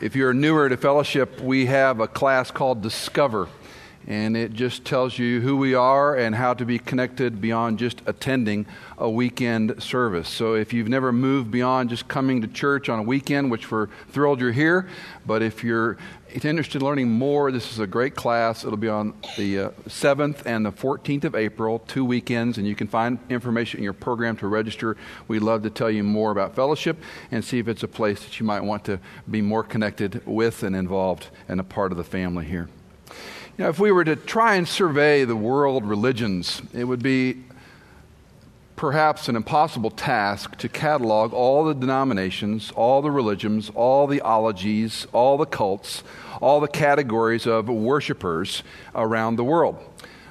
If you're newer to fellowship, we have a class called Discover, and it just tells you who we are and how to be connected beyond just attending a weekend service. So if you've never moved beyond just coming to church on a weekend, which we're thrilled you're here, but if you're interested in learning more, this is a great class. It'll be on the uh, 7th and the 14th of April, two weekends, and you can find information in your program to register. We'd love to tell you more about fellowship and see if it's a place that you might want to be more connected with and involved and a part of the family here. You know, if we were to try and survey the world religions, it would be perhaps an impossible task to catalog all the denominations, all the religions, all the ologies, all the cults, all the categories of worshipers around the world.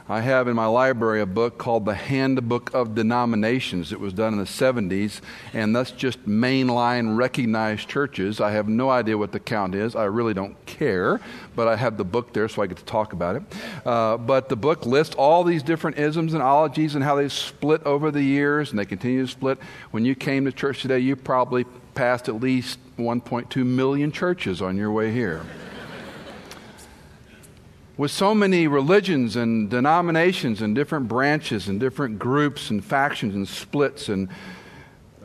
I have in my library a book called The Handbook of Denominations. It was done in the 70s, and that's just mainline recognized churches. I have no idea what the count is. I really don't care, but I have the book there so I get to talk about it. Uh, but the book lists all these different isms and ologies and how they split over the years, and they continue to split. When you came to church today, you probably passed at least 1.2 million churches on your way here with so many religions and denominations and different branches and different groups and factions and splits and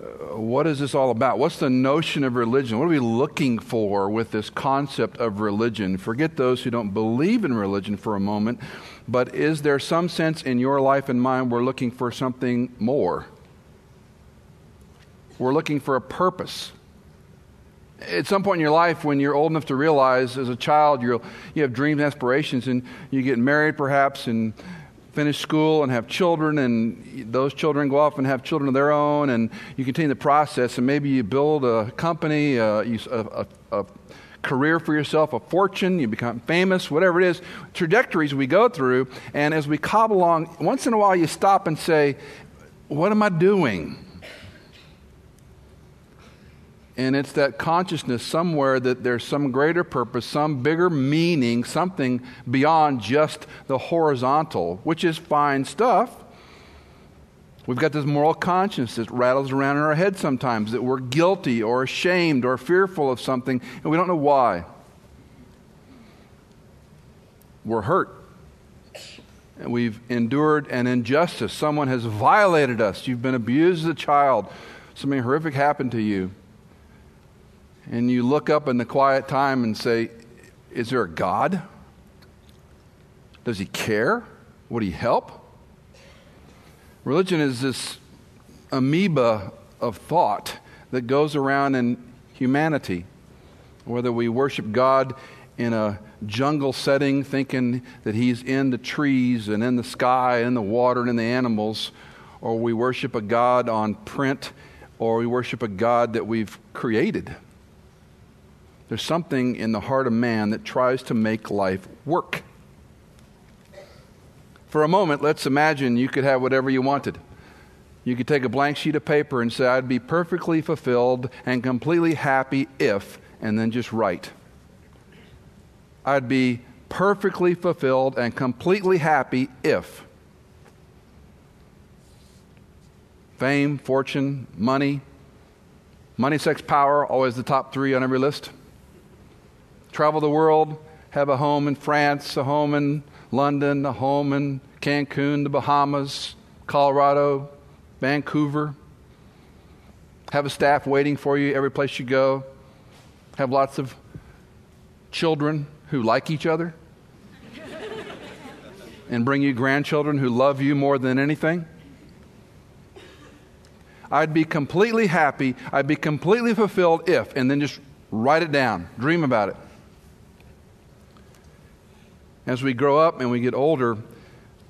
uh, what is this all about? What's the notion of religion? What are we looking for with this concept of religion? Forget those who don't believe in religion for a moment, but is there some sense in your life and mine we're looking for something more? We're looking for a purpose at some point in your life when you're old enough to realize as a child you you have dreams and aspirations and you get married perhaps and finish school and have children and those children go off and have children of their own and you continue the process and maybe you build a company uh, a, a, a career for yourself a fortune you become famous whatever it is trajectories we go through and as we cobble along once in a while you stop and say what am i doing and it's that consciousness somewhere that there's some greater purpose, some bigger meaning, something beyond just the horizontal, which is fine stuff. We've got this moral conscience that rattles around in our head sometimes that we're guilty or ashamed or fearful of something, and we don't know why. We're hurt. And we've endured an injustice. Someone has violated us. You've been abused as a child. Something horrific happened to you and you look up in the quiet time and say, Is there a God? Does he care? Would he help? Religion is this amoeba of thought that goes around in humanity. Whether we worship God in a jungle setting, thinking that He's in the trees and in the sky and in the water and in the animals, or we worship a God on print, or we worship a God that we've created. There's something in the heart of man that tries to make life work. For a moment, let's imagine you could have whatever you wanted. You could take a blank sheet of paper and say, I'd be perfectly fulfilled and completely happy if, and then just write. I'd be perfectly fulfilled and completely happy if. Fame, fortune, money, money, sex, power, always the top three on every list travel the world, have a home in France, a home in London, a home in Cancun, the Bahamas, Colorado, Vancouver. Have a staff waiting for you every place you go. Have lots of children who like each other. and bring you grandchildren who love you more than anything. I'd be completely happy, I'd be completely fulfilled if, and then just write it down, dream about it. As we grow up and we get older,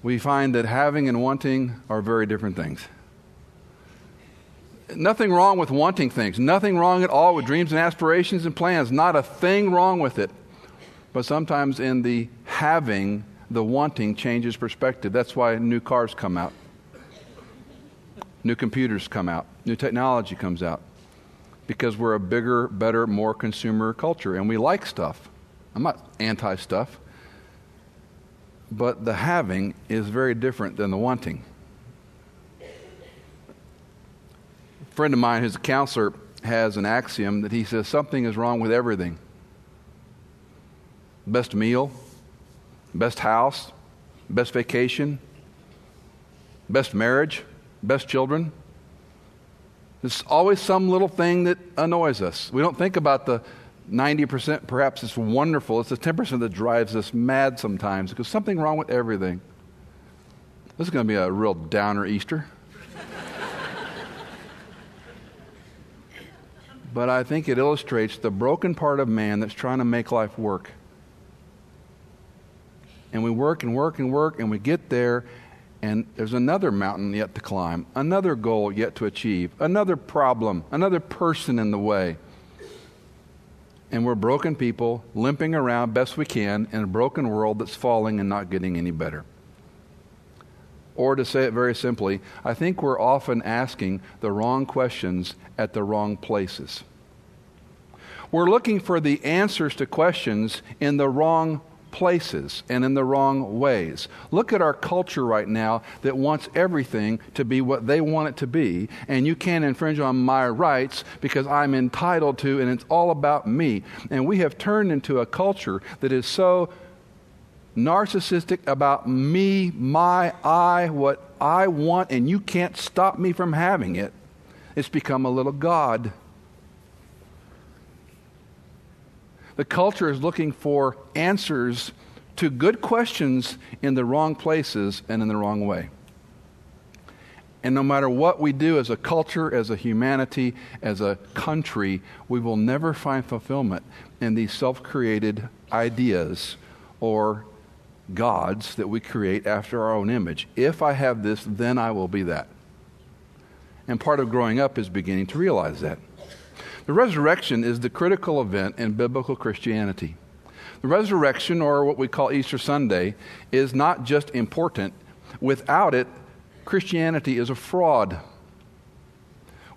we find that having and wanting are very different things. Nothing wrong with wanting things, nothing wrong at all with dreams and aspirations and plans, not a thing wrong with it. But sometimes in the having, the wanting changes perspective. That's why new cars come out, new computers come out, new technology comes out. Because we're a bigger, better, more consumer culture and we like stuff. I'm not anti stuff. But the having is very different than the wanting. A friend of mine who's a counselor has an axiom that he says something is wrong with everything. best meal, best house, best vacation, best marriage, best children. There's always some little thing that annoys us. We don't think about the 90%, perhaps it's wonderful. It's the 10% that drives us mad sometimes because something wrong with everything. This is going to be a real downer Easter. but I think it illustrates the broken part of man that's trying to make life work. And we work and work and work, and we get there, and there's another mountain yet to climb, another goal yet to achieve, another problem, another person in the way. And we're broken people, limping around best we can in a broken world that's falling and not getting any better. Or to say it very simply, I think we're often asking the wrong questions at the wrong places. We're looking for the answers to questions in the wrong places and in the wrong ways. Look at our culture right now that wants everything to be what they want it to be, and you can't infringe on my rights because I'm entitled to, and it's all about me. And we have turned into a culture that is so narcissistic about me, my I, what I want, and you can't stop me from having it. It's become a little God. The culture is looking for answers to good questions in the wrong places and in the wrong way. And no matter what we do as a culture, as a humanity, as a country, we will never find fulfillment in these self created ideas or gods that we create after our own image. If I have this, then I will be that. And part of growing up is beginning to realize that. The resurrection is the critical event in biblical Christianity. The resurrection, or what we call Easter Sunday, is not just important. Without it, Christianity is a fraud.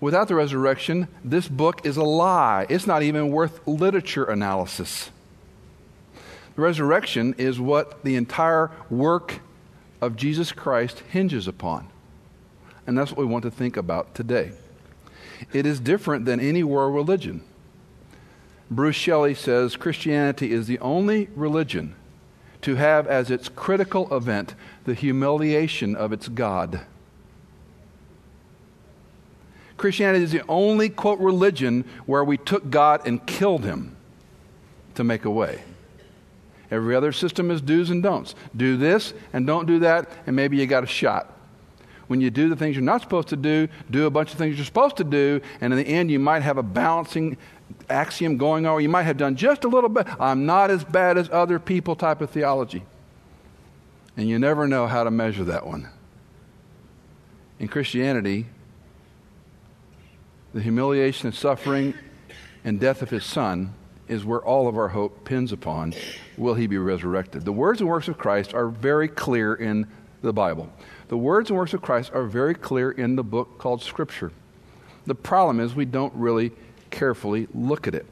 Without the resurrection, this book is a lie. It's not even worth literature analysis. The resurrection is what the entire work of Jesus Christ hinges upon. And that's what we want to think about today. It is different than any world religion. Bruce Shelley says Christianity is the only religion to have as its critical event the humiliation of its God. Christianity is the only, quote, religion where we took God and killed him to make a way. Every other system is do's and don'ts. Do this and don't do that, and maybe you got a shot when you do the things you're not supposed to do, do a bunch of things you're supposed to do, and in the end, you might have a balancing axiom going on, you might have done just a little bit. I'm not as bad as other people type of theology. And you never know how to measure that one. In Christianity, the humiliation and suffering and death of his son is where all of our hope pins upon will he be resurrected. The words and works of Christ are very clear in the Bible. The words and works of Christ are very clear in the book called Scripture. The problem is we don't really carefully look at it.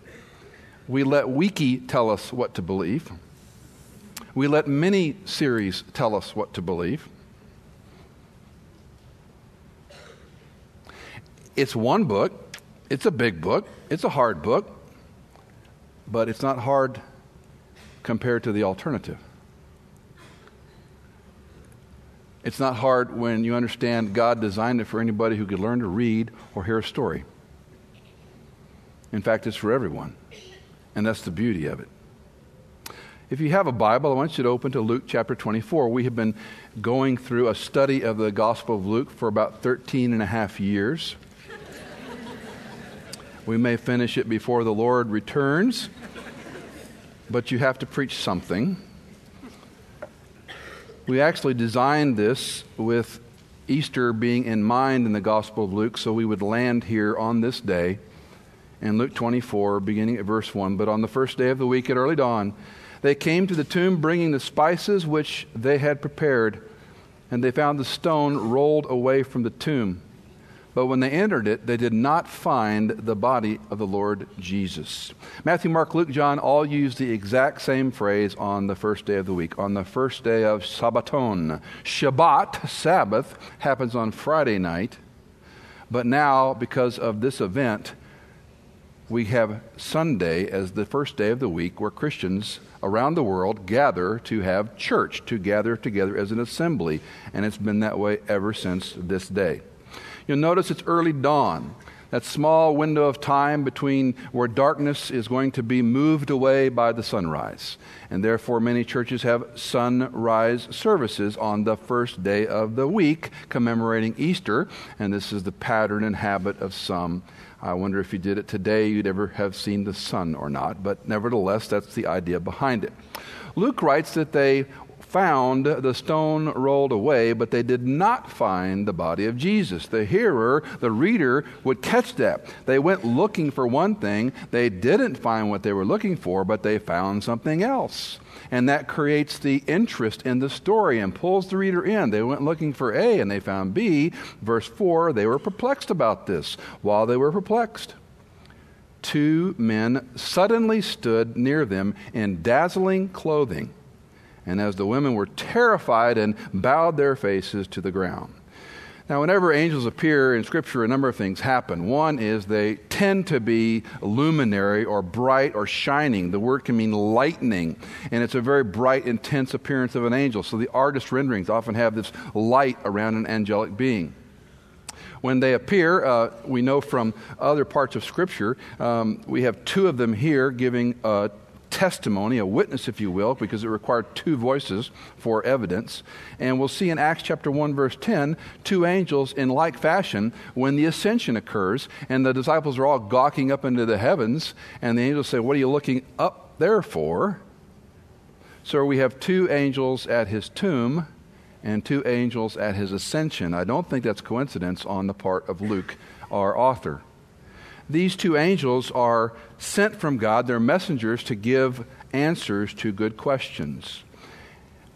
We let Wiki tell us what to believe. We let mini series tell us what to believe. It's one book, it's a big book, it's a hard book, but it's not hard compared to the alternative. It's not hard when you understand God designed it for anybody who could learn to read or hear a story. In fact, it's for everyone. And that's the beauty of it. If you have a Bible, I want you to open to Luke chapter 24. We have been going through a study of the Gospel of Luke for about 13 and a half years. we may finish it before the Lord returns, but you have to preach something. We actually designed this with Easter being in mind in the Gospel of Luke, so we would land here on this day in Luke 24, beginning at verse 1. But on the first day of the week at early dawn, they came to the tomb bringing the spices which they had prepared, and they found the stone rolled away from the tomb. But when they entered it, they did not find the body of the Lord Jesus. Matthew, Mark, Luke, John all use the exact same phrase on the first day of the week, on the first day of Sabbaton. Shabbat, Sabbath, happens on Friday night. But now, because of this event, we have Sunday as the first day of the week where Christians around the world gather to have church, to gather together as an assembly, and it's been that way ever since this day. You'll notice it's early dawn that small window of time between where darkness is going to be moved away by the sunrise. And therefore, many churches have sunrise services on the first day of the week, commemorating Easter. And this is the pattern and habit of some. I wonder if you did it today, you'd ever have seen the sun or not. But nevertheless, that's the idea behind it. Luke writes that they found the stone rolled away, but they did not find the body of Jesus. The hearer, the reader, would catch that. They went looking for one thing, they didn't find what they were looking for, but they found something else. And that creates the interest in the story and pulls the reader in. They went looking for A and they found B. Verse 4 they were perplexed about this. While they were perplexed, two men suddenly stood near them in dazzling clothing and as the women were terrified and bowed their faces to the ground. Now, whenever angels appear in Scripture, a number of things happen. One is they tend to be luminary or bright or shining. The word can mean lightning, and it's a very bright, intense appearance of an angel. So the artist renderings often have this light around an angelic being when they appear, uh, we know from other parts of Scripture, um, we have two of them here giving uh, testimony, a witness, if you will, because it required two voices for evidence. And we'll see in Acts chapter 1, verse 10, two angels in like fashion when the ascension occurs, and the disciples are all gawking up into the heavens, and the angels say, What are you looking up there for? So we have two angels at his tomb and two angels at his ascension. I don't think that's coincidence on the part of Luke, our author these two angels are sent from God, they're messengers to give answers to good questions.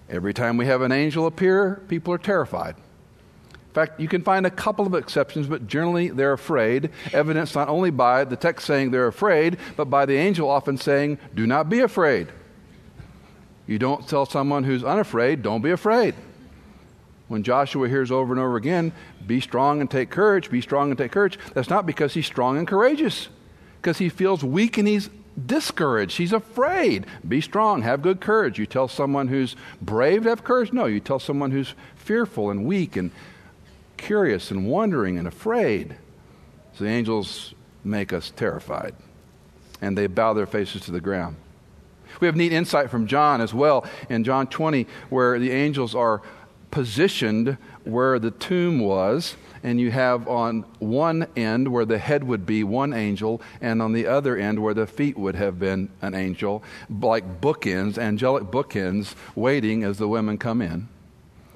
Every time we have an angel appear, people are terrified. In fact, you can find a couple of exceptions, but generally they're afraid, evidenced not only by the text saying they're afraid, but by the angel often saying, Do not be afraid. You don't tell someone who's unafraid, Don't be afraid. When Joshua hears over and over again, be strong and take courage, be strong and take courage, that's not because he's strong and courageous, because he feels weak and he's discouraged. He's afraid. Be strong, have good courage. You tell someone who's brave to have courage? No, you tell someone who's fearful and weak and curious and wondering and afraid. So the angels make us terrified, and they bow their faces to the ground. We have neat insight from John as well in John 20, where the angels are positioned where the tomb was, and you have on one end where the head would be one angel, and on the other end where the feet would have been an angel, like bookends, angelic bookends, waiting as the women come in,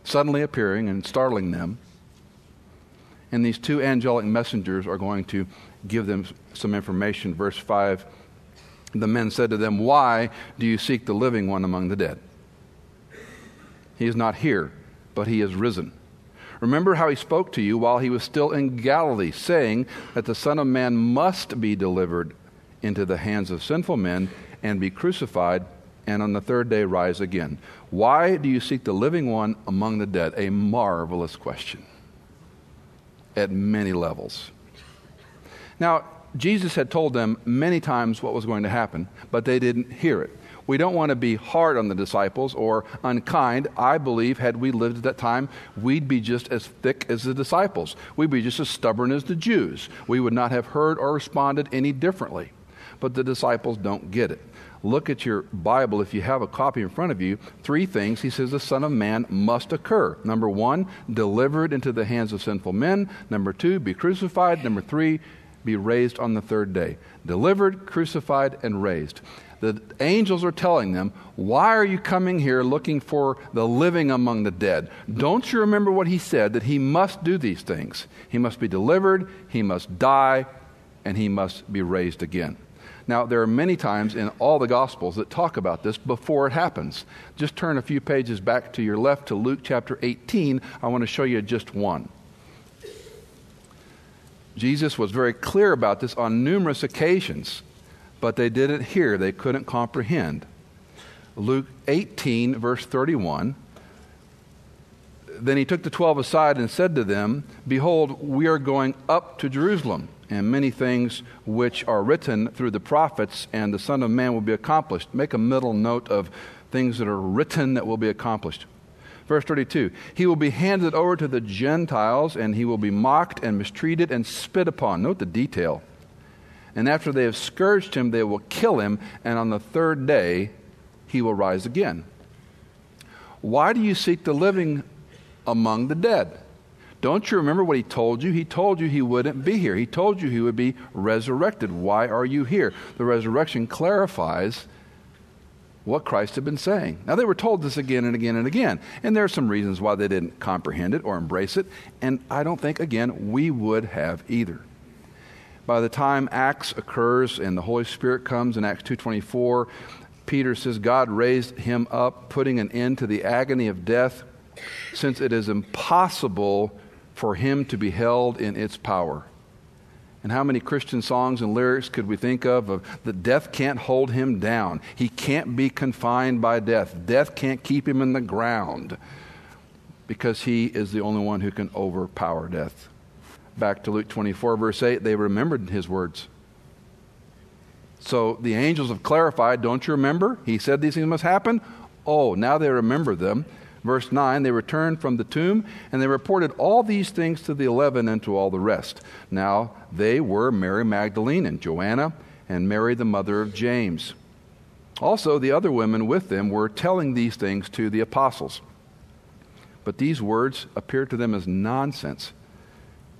suddenly appearing and startling them. And these two angelic messengers are going to give them some information. Verse 5 The men said to them, Why do you seek the living one among the dead? He is not here but he is risen. Remember how he spoke to you while he was still in Galilee, saying that the Son of Man must be delivered into the hands of sinful men and be crucified, and on the third day rise again. Why do you seek the living one among the dead? A marvelous question at many levels. Now, Jesus had told them many times what was going to happen, but they didn't hear it. We don't want to be hard on the disciples or unkind. I believe, had we lived at that time, we'd be just as thick as the disciples. We'd be just as stubborn as the Jews. We would not have heard or responded any differently. But the disciples don't get it. Look at your Bible if you have a copy in front of you. Three things he says the Son of Man must occur. Number one, delivered into the hands of sinful men. Number two, be crucified. Number three, be raised on the third day. Delivered, crucified, and raised the angels are telling them, Why are you coming here looking for the living among the dead? Don't you remember what he said that he must do these things? He must be delivered, he must die, and he must be raised again. Now, there are many times in all the Gospels that talk about this before it happens. Just turn a few pages back to your left to Luke chapter 18. I want to show you just one. Jesus was very clear about this on numerous occasions but they didn't hear, they couldn't comprehend. Luke 18, verse 31. Then he took the twelve aside and said to them, Behold, we are going up to Jerusalem, and many things which are written through the prophets, and the Son of Man will be accomplished. Make a middle note of things that are written that will be accomplished. Verse 32 He will be handed over to the Gentiles, and he will be mocked and mistreated and spit upon. Note the detail. And after they have scourged him, they will kill him, and on the third day he will rise again. Why do you seek the living among the dead? Don't you remember what he told you? He told you he wouldn't be here. He told you he would be resurrected. Why are you here? The resurrection clarifies what Christ had been saying. Now, they were told this again and again and again, and there are some reasons why they didn't comprehend it or embrace it, and I don't think, again, we would have either. By the time Acts occurs and the Holy Spirit comes in Acts 2:24, Peter says God raised him up, putting an end to the agony of death, since it is impossible for him to be held in its power. And how many Christian songs and lyrics could we think of of that death can't hold him down. He can't be confined by death. Death can't keep him in the ground because he is the only one who can overpower death. Back to Luke 24 verse 8, they remembered his words. So the angels have clarified, don't you remember? He said these things must happen. Oh, now they remember them. Verse 9, they returned from the tomb and they reported all these things to the eleven and to all the rest. Now they were Mary Magdalene and Joanna and Mary, the mother of James. Also, the other women with them were telling these things to the apostles. But these words appeared to them as nonsense,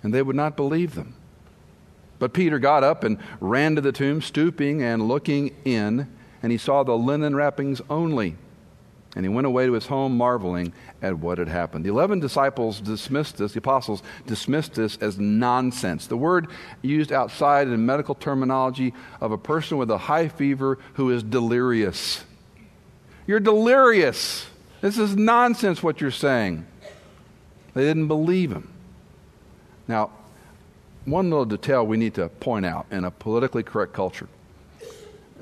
and they would not believe them. But Peter got up and ran to the tomb, stooping and looking in, and he saw the linen wrappings only and he went away to his home marveling at what had happened. The 11 disciples dismissed this, the apostles dismissed this as nonsense. The word used outside in medical terminology of a person with a high fever who is delirious. You're delirious. This is nonsense what you're saying. They didn't believe him. Now, one little detail we need to point out in a politically correct culture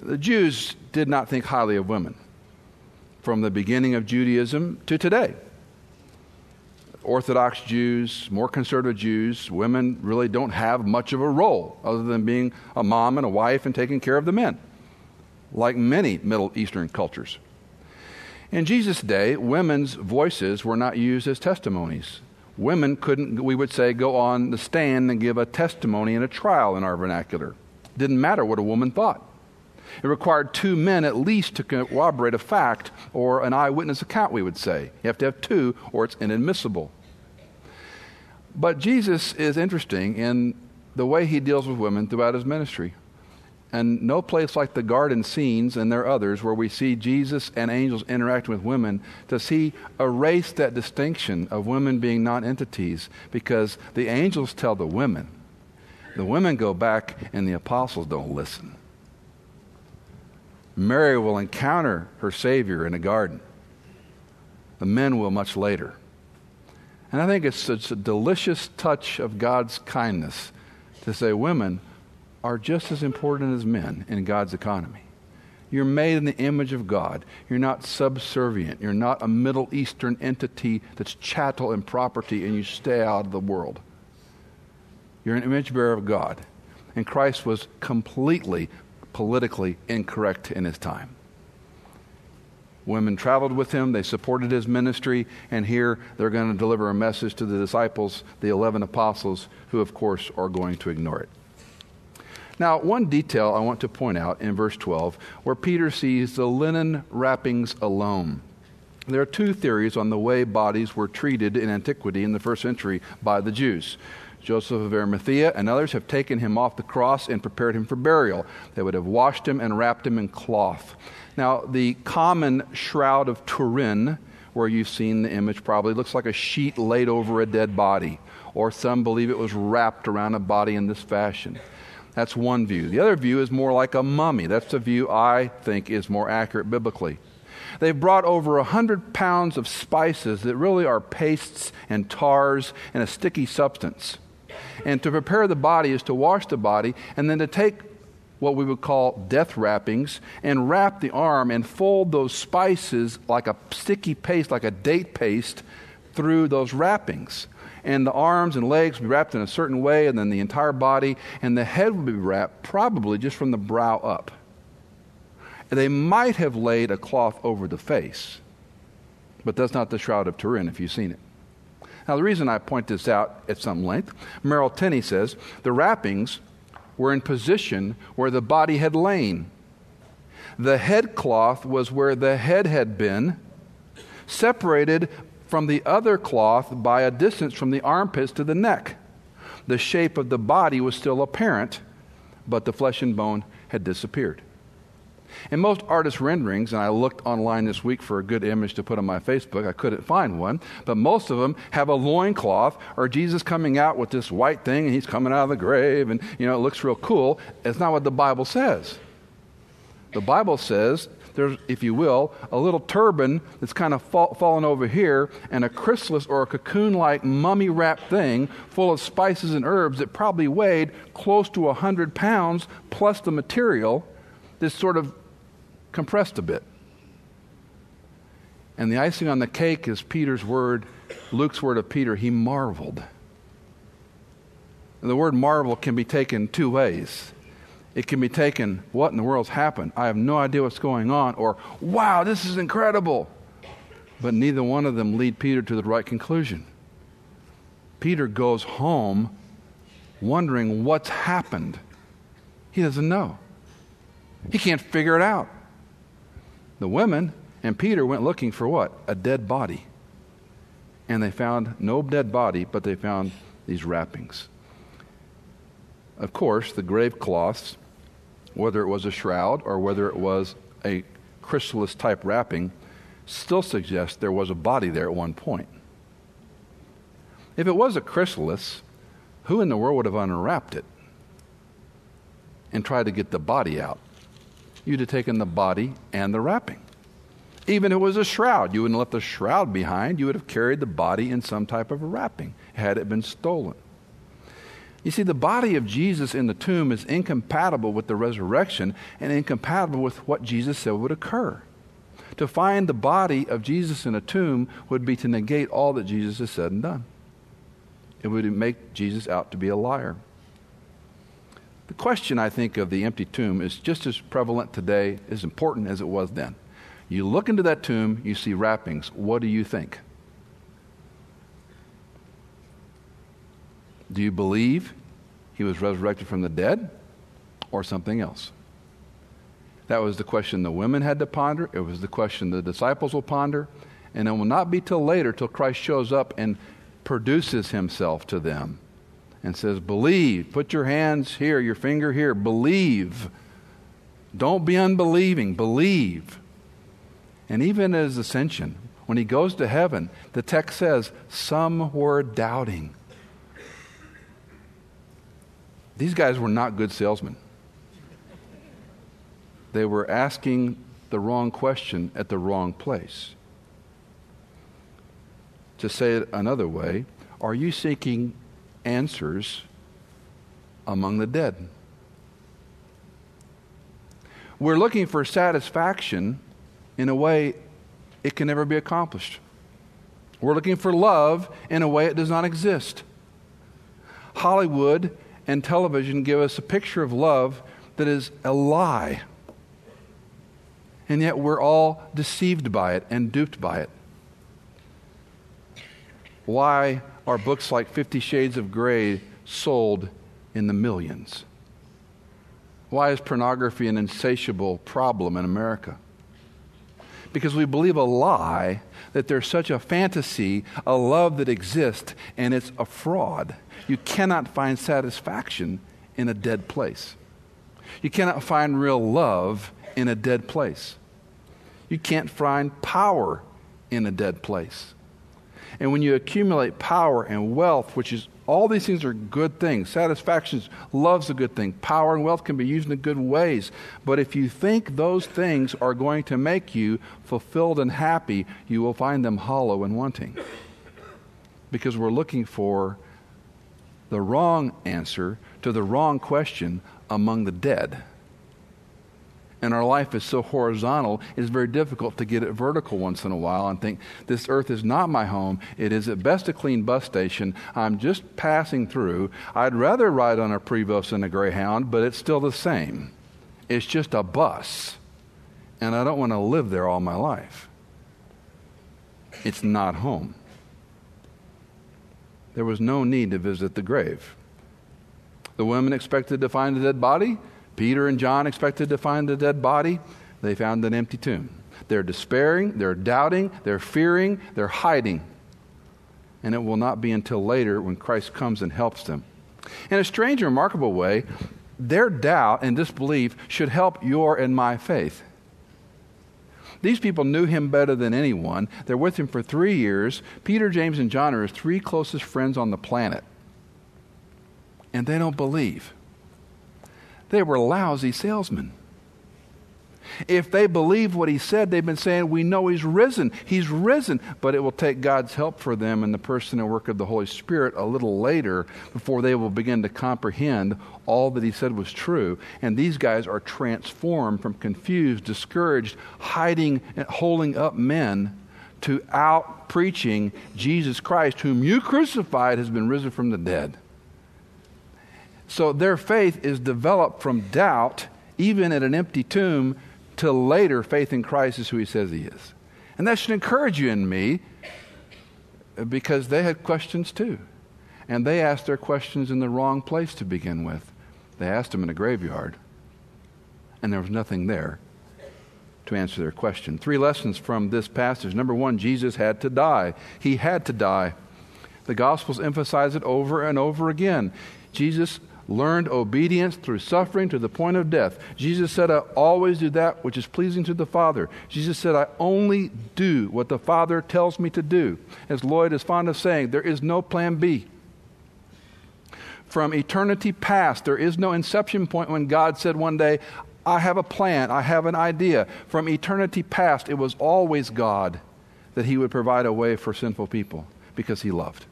the Jews did not think highly of women from the beginning of Judaism to today. Orthodox Jews, more conservative Jews, women really don't have much of a role other than being a mom and a wife and taking care of the men, like many Middle Eastern cultures. In Jesus' day, women's voices were not used as testimonies. Women couldn't, we would say, go on the stand and give a testimony in a trial in our vernacular. Didn't matter what a woman thought. It required two men at least to corroborate a fact or an eyewitness account, we would say. You have to have two, or it's inadmissible. But Jesus is interesting in the way he deals with women throughout his ministry. And no place like the garden scenes, and there are others, where we see Jesus and angels interacting with women, does he erase that distinction of women being non entities because the angels tell the women. The women go back, and the apostles don't listen. Mary will encounter her Savior in a garden. The men will much later. And I think it's, it's a delicious touch of God's kindness to say women are just as important as men in God's economy. You're made in the image of God. You're not subservient. You're not a Middle Eastern entity that's chattel and property and you stay out of the world. You're an image bearer of God. And Christ was completely politically incorrect in his time. Women traveled with him, they supported his ministry, and here they're going to deliver a message to the disciples, the 11 apostles, who, of course, are going to ignore it. Now, one detail I want to point out in verse 12, where Peter sees the linen wrappings alone. There are two theories on the way bodies were treated in antiquity in the first century by the Jews. Joseph of Arimathea and others have taken him off the cross and prepared him for burial. They would have washed him and wrapped him in cloth. Now, the common shroud of Turin, where you've seen the image probably, looks like a sheet laid over a dead body, or some believe it was wrapped around a body in this fashion. That's one view. The other view is more like a mummy. That's the view I think is more accurate biblically. They've brought over a hundred pounds of spices that really are pastes and tars and a sticky substance. And to prepare the body is to wash the body and then to take what we would call death wrappings and wrap the arm and fold those spices like a sticky paste, like a date paste, through those wrappings. And the arms and legs would be wrapped in a certain way, and then the entire body, and the head would be wrapped probably just from the brow up. They might have laid a cloth over the face, but that's not the Shroud of Turin if you've seen it. Now, the reason I point this out at some length, Merrill Tenney says the wrappings were in position where the body had lain. The head cloth was where the head had been, separated from the other cloth by a distance from the armpits to the neck. The shape of the body was still apparent, but the flesh and bone had disappeared. In most artist renderings, and I looked online this week for a good image to put on my Facebook, I couldn't find one, but most of them have a loincloth or Jesus coming out with this white thing and he's coming out of the grave and, you know, it looks real cool. It's not what the Bible says. The Bible says there's, if you will, a little turban that's kind of fall, fallen over here, and a chrysalis or a cocoon like mummy wrapped thing full of spices and herbs that probably weighed close to 100 pounds plus the material that's sort of compressed a bit. And the icing on the cake is Peter's word, Luke's word of Peter. He marveled. And the word marvel can be taken two ways. It can be taken, what in the world's happened? I have no idea what's going on, or wow, this is incredible. But neither one of them lead Peter to the right conclusion. Peter goes home wondering what's happened. He doesn't know. He can't figure it out. The women and Peter went looking for what? A dead body. And they found no dead body, but they found these wrappings. Of course, the grave cloths, whether it was a shroud or whether it was a chrysalis type wrapping, still suggest there was a body there at one point. If it was a chrysalis, who in the world would have unwrapped it and tried to get the body out? you'd have taken the body and the wrapping. Even if it was a shroud, you wouldn't have left the shroud behind. You would have carried the body in some type of a wrapping had it been stolen. You see, the body of Jesus in the tomb is incompatible with the resurrection and incompatible with what Jesus said would occur. To find the body of Jesus in a tomb would be to negate all that Jesus has said and done. It would make Jesus out to be a liar. The question, I think, of the empty tomb is just as prevalent today, as important as it was then. You look into that tomb, you see wrappings. What do you think? Do you believe he was resurrected from the dead or something else? That was the question the women had to ponder. It was the question the disciples will ponder. And it will not be till later, till Christ shows up and produces himself to them and says, Believe. Put your hands here, your finger here. Believe. Don't be unbelieving. Believe. And even at his ascension, when he goes to heaven, the text says, Some were doubting. These guys were not good salesmen. They were asking the wrong question at the wrong place. To say it another way, are you seeking answers among the dead. We're looking for satisfaction in a way it can never be accomplished. We're looking for love in a way it does not exist. Hollywood and television give us a picture of love that is a lie. And yet we're all deceived by it and duped by it. Why are books like Fifty Shades of Grey sold in the millions? Why is pornography an insatiable problem in America? Because we believe a lie that there's such a fantasy, a love that exists, and it's a fraud. You cannot find satisfaction in a dead place. You cannot find real love in a dead place. You can't find power in a dead place. And when you accumulate power and wealth, which is all these things are good things. Satisfaction, love's a good thing. Power and wealth can be used in good ways. But if you think those things are going to make you fulfilled and happy, you will find them hollow and wanting. Because we're looking for the wrong answer to the wrong question among the dead. And our life is so horizontal, it is very difficult to get it vertical once in a while and think, this earth is not my home. It is at best a clean bus station. I'm just passing through. I'd rather ride on a Prevost than a Greyhound, but it's still the same. It's just a bus. And I don't want to live there all my life. It's not home. There was no need to visit the grave. The women expected to find a dead body. Peter and John expected to find a dead body. They found an empty tomb. They're despairing, they're doubting, they're fearing, they're hiding. And it will not be until later when Christ comes and helps them. In a strange and remarkable way, their doubt and disbelief should help your and my faith. These people knew him better than anyone. They're with him for three years. Peter, James, and John are his three closest friends on the planet. And they don't believe. They were lousy salesmen. If they believe what he said, they've been saying, We know he's risen. He's risen. But it will take God's help for them and the person and work of the Holy Spirit a little later before they will begin to comprehend all that he said was true. And these guys are transformed from confused, discouraged, hiding, and holding up men to out preaching Jesus Christ, whom you crucified, has been risen from the dead. So their faith is developed from doubt, even at an empty tomb, till later faith in Christ is who he says he is. And that should encourage you and me because they had questions too. And they asked their questions in the wrong place to begin with. They asked them in a graveyard, and there was nothing there to answer their question. Three lessons from this passage. Number one, Jesus had to die. He had to die. The Gospels emphasize it over and over again. Jesus learned obedience through suffering to the point of death. Jesus said, I always do that which is pleasing to the Father. Jesus said, I only do what the Father tells me to do. As Lloyd is fond of saying, there is no plan B. From eternity past, there is no inception point when God said one day, I have a plan, I have an idea. From eternity past, it was always God that He would provide a way for sinful people because He loved.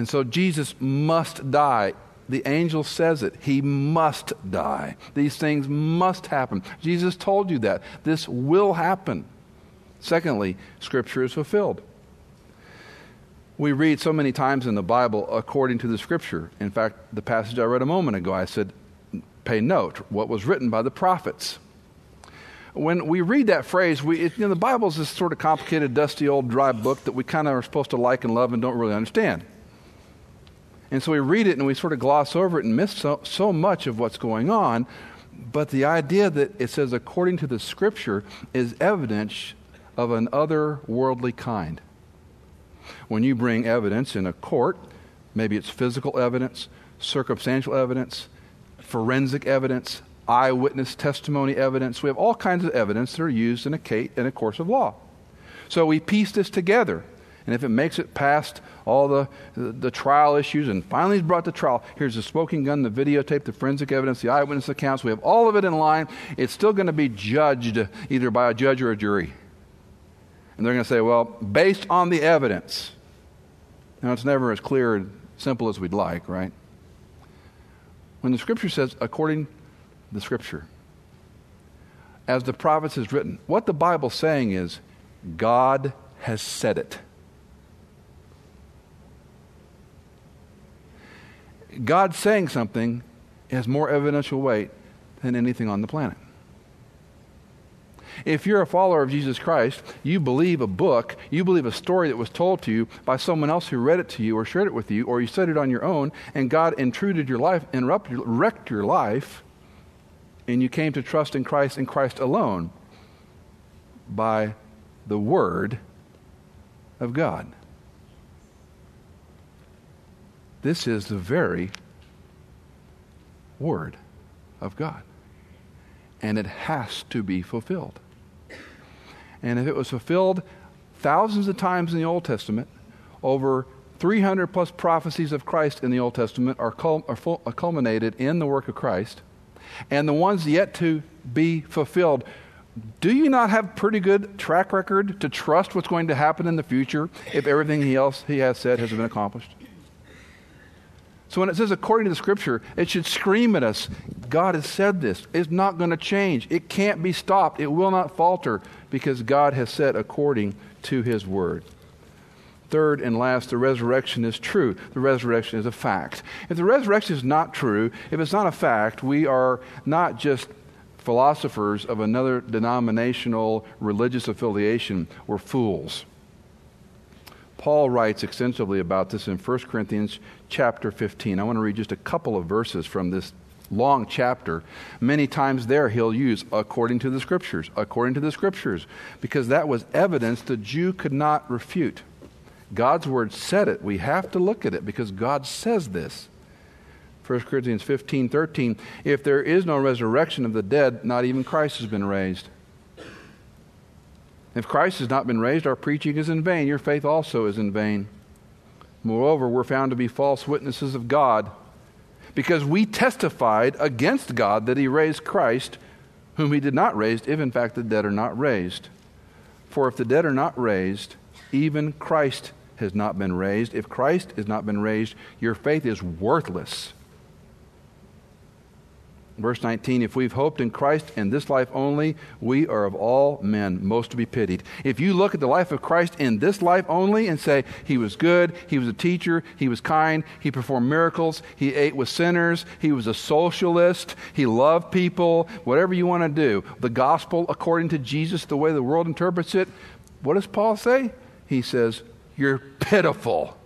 And so Jesus must die. The angel says it. He must die. These things must happen. Jesus told you that. This will happen. Secondly, Scripture is fulfilled. We read so many times in the Bible according to the Scripture. In fact, the passage I read a moment ago, I said, pay note what was written by the prophets when we read that phrase, we, it, you know, the Bible is this sort of complicated, dusty, old, dry book that we kind of are supposed to like and love and don't really understand. And so we read it and we sort of gloss over it and miss so, so much of what's going on. But the idea that it says according to the scripture is evidence of an otherworldly kind. When you bring evidence in a court, maybe it's physical evidence, circumstantial evidence, forensic evidence, eyewitness testimony evidence. We have all kinds of evidence that are used in a, case, in a course of law. So we piece this together. And if it makes it past all the, the, trial issues and finally is brought to trial, here's the smoking gun, the videotape, the forensic evidence, the eyewitness accounts. We have all of it in line. It's still going to be judged either by a judge or a jury. And they're going to say, well, based on the evidence. Now, it's never as clear and simple as we'd like, right? When the scripture says, according to the scripture, as the prophets has written, what the Bible's saying is, God has said it. God saying something has more evidential weight than anything on the planet. If you're a follower of Jesus Christ, you believe a book, you believe a story that was told to you by someone else who read it to you or shared it with you, or you said it on your own, and God intruded your life, interrupted, wrecked your life, and you came to trust in Christ and Christ alone by the Word of God. This is the very Word of God. And it has to be fulfilled. And if it was fulfilled thousands of times in the Old Testament, over 300 plus prophecies of Christ in the Old Testament are, cul- are, full, are culminated in the work of Christ, and the ones yet to be fulfilled do you not have pretty good track record to trust what's going to happen in the future if everything he else he has said has been accomplished? So when it says according to the scripture, it should scream at us God has said this. It's not going to change. It can't be stopped. It will not falter because God has said according to his word. Third and last, the resurrection is true. The resurrection is a fact. If the resurrection is not true, if it's not a fact, we are not just philosophers of another denominational religious affiliation, we're fools. Paul writes extensively about this in 1 Corinthians chapter 15. I want to read just a couple of verses from this long chapter. Many times there he'll use according to the scriptures, according to the scriptures, because that was evidence the Jew could not refute. God's word said it. We have to look at it because God says this. 1 Corinthians 15 13. If there is no resurrection of the dead, not even Christ has been raised. If Christ has not been raised, our preaching is in vain. Your faith also is in vain. Moreover, we're found to be false witnesses of God because we testified against God that he raised Christ, whom he did not raise, if in fact the dead are not raised. For if the dead are not raised, even Christ has not been raised. If Christ has not been raised, your faith is worthless. Verse 19, if we've hoped in Christ in this life only, we are of all men most to be pitied. If you look at the life of Christ in this life only and say, he was good, he was a teacher, he was kind, he performed miracles, he ate with sinners, he was a socialist, he loved people, whatever you want to do, the gospel according to Jesus, the way the world interprets it, what does Paul say? He says, you're pitiful.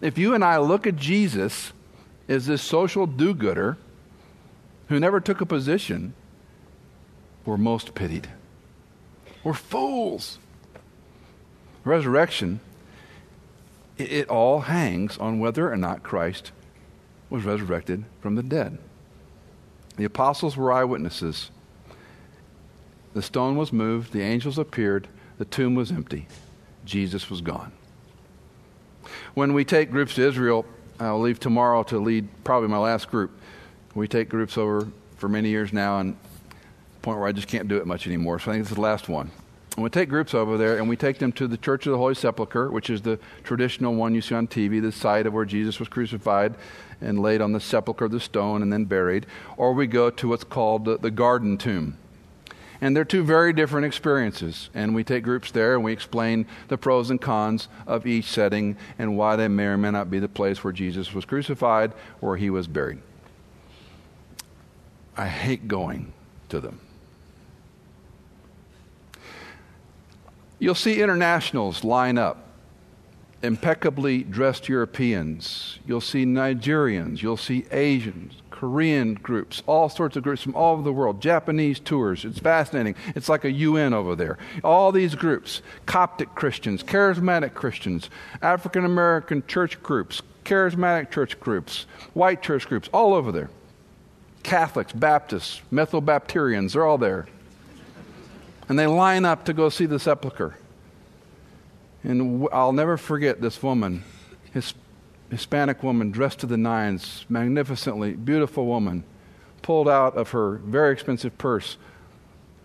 If you and I look at Jesus as this social do gooder who never took a position, we're most pitied. We're fools. Resurrection, it, it all hangs on whether or not Christ was resurrected from the dead. The apostles were eyewitnesses. The stone was moved, the angels appeared, the tomb was empty. Jesus was gone. When we take groups to Israel, I'll leave tomorrow to lead probably my last group. We take groups over for many years now, and point where I just can't do it much anymore. So I think this is the last one. And we take groups over there, and we take them to the Church of the Holy Sepulchre, which is the traditional one you see on TV, the site of where Jesus was crucified and laid on the sepulchre of the stone and then buried. Or we go to what's called the, the Garden Tomb and they're two very different experiences. And we take groups there and we explain the pros and cons of each setting and why they may or may not be the place where Jesus was crucified or he was buried. I hate going to them. You'll see internationals line up impeccably dressed Europeans. You'll see Nigerians. You'll see Asians, Korean groups, all sorts of groups from all over the world, Japanese tours. It's fascinating. It's like a UN over there. All these groups Coptic Christians, charismatic Christians, African American church groups, charismatic church groups, white church groups, all over there. Catholics, Baptists, Methobapterians, they're all there. And they line up to go see the sepulchre. And I'll never forget this woman, his Hispanic woman dressed to the nines, magnificently, beautiful woman, pulled out of her very expensive purse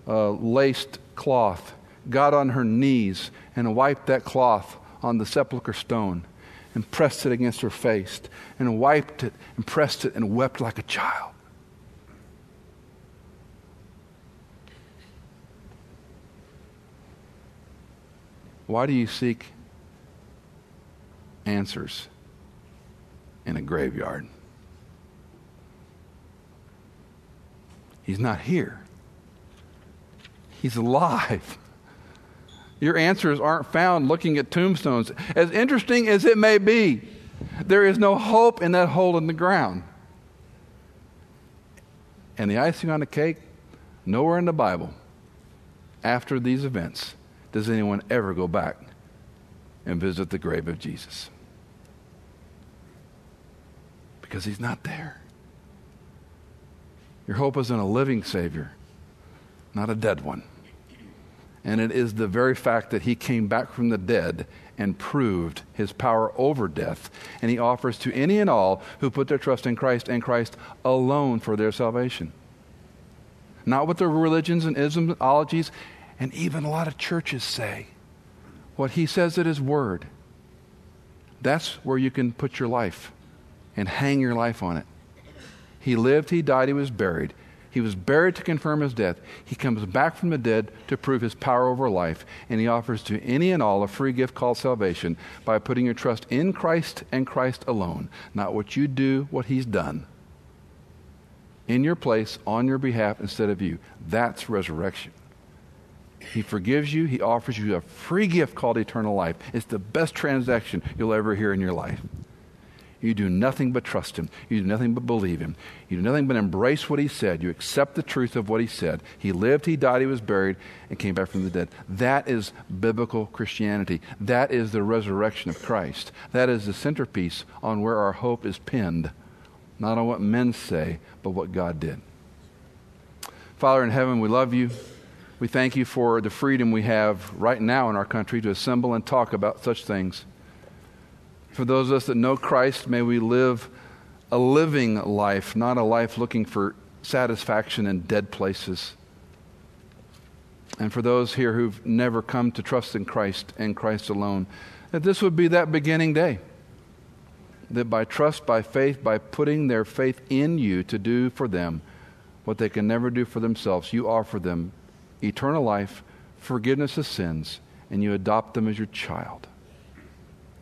a laced cloth, got on her knees and wiped that cloth on the sepulchre stone and pressed it against her face and wiped it and pressed it and wept like a child. Why do you seek answers in a graveyard? He's not here. He's alive. Your answers aren't found looking at tombstones. As interesting as it may be, there is no hope in that hole in the ground. And the icing on the cake, nowhere in the Bible after these events does anyone ever go back and visit the grave of Jesus? Because he's not there. Your hope is in a living Savior, not a dead one. And it is the very fact that he came back from the dead and proved his power over death. And he offers to any and all who put their trust in Christ and Christ alone for their salvation. Not with their religions and ismologies and even a lot of churches say what he says at his word. That's where you can put your life and hang your life on it. He lived, he died, he was buried. He was buried to confirm his death. He comes back from the dead to prove his power over life. And he offers to any and all a free gift called salvation by putting your trust in Christ and Christ alone. Not what you do, what he's done. In your place, on your behalf, instead of you. That's resurrection. He forgives you. He offers you a free gift called eternal life. It's the best transaction you'll ever hear in your life. You do nothing but trust him. You do nothing but believe him. You do nothing but embrace what he said. You accept the truth of what he said. He lived, he died, he was buried, and came back from the dead. That is biblical Christianity. That is the resurrection of Christ. That is the centerpiece on where our hope is pinned, not on what men say, but what God did. Father in heaven, we love you. We thank you for the freedom we have right now in our country to assemble and talk about such things. For those of us that know Christ, may we live a living life, not a life looking for satisfaction in dead places. And for those here who've never come to trust in Christ and Christ alone, that this would be that beginning day. That by trust, by faith, by putting their faith in you to do for them what they can never do for themselves, you offer them eternal life, forgiveness of sins, and you adopt them as your child.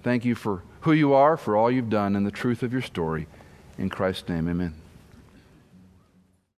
Thank you for who you are, for all you've done, and the truth of your story. In Christ's name, amen.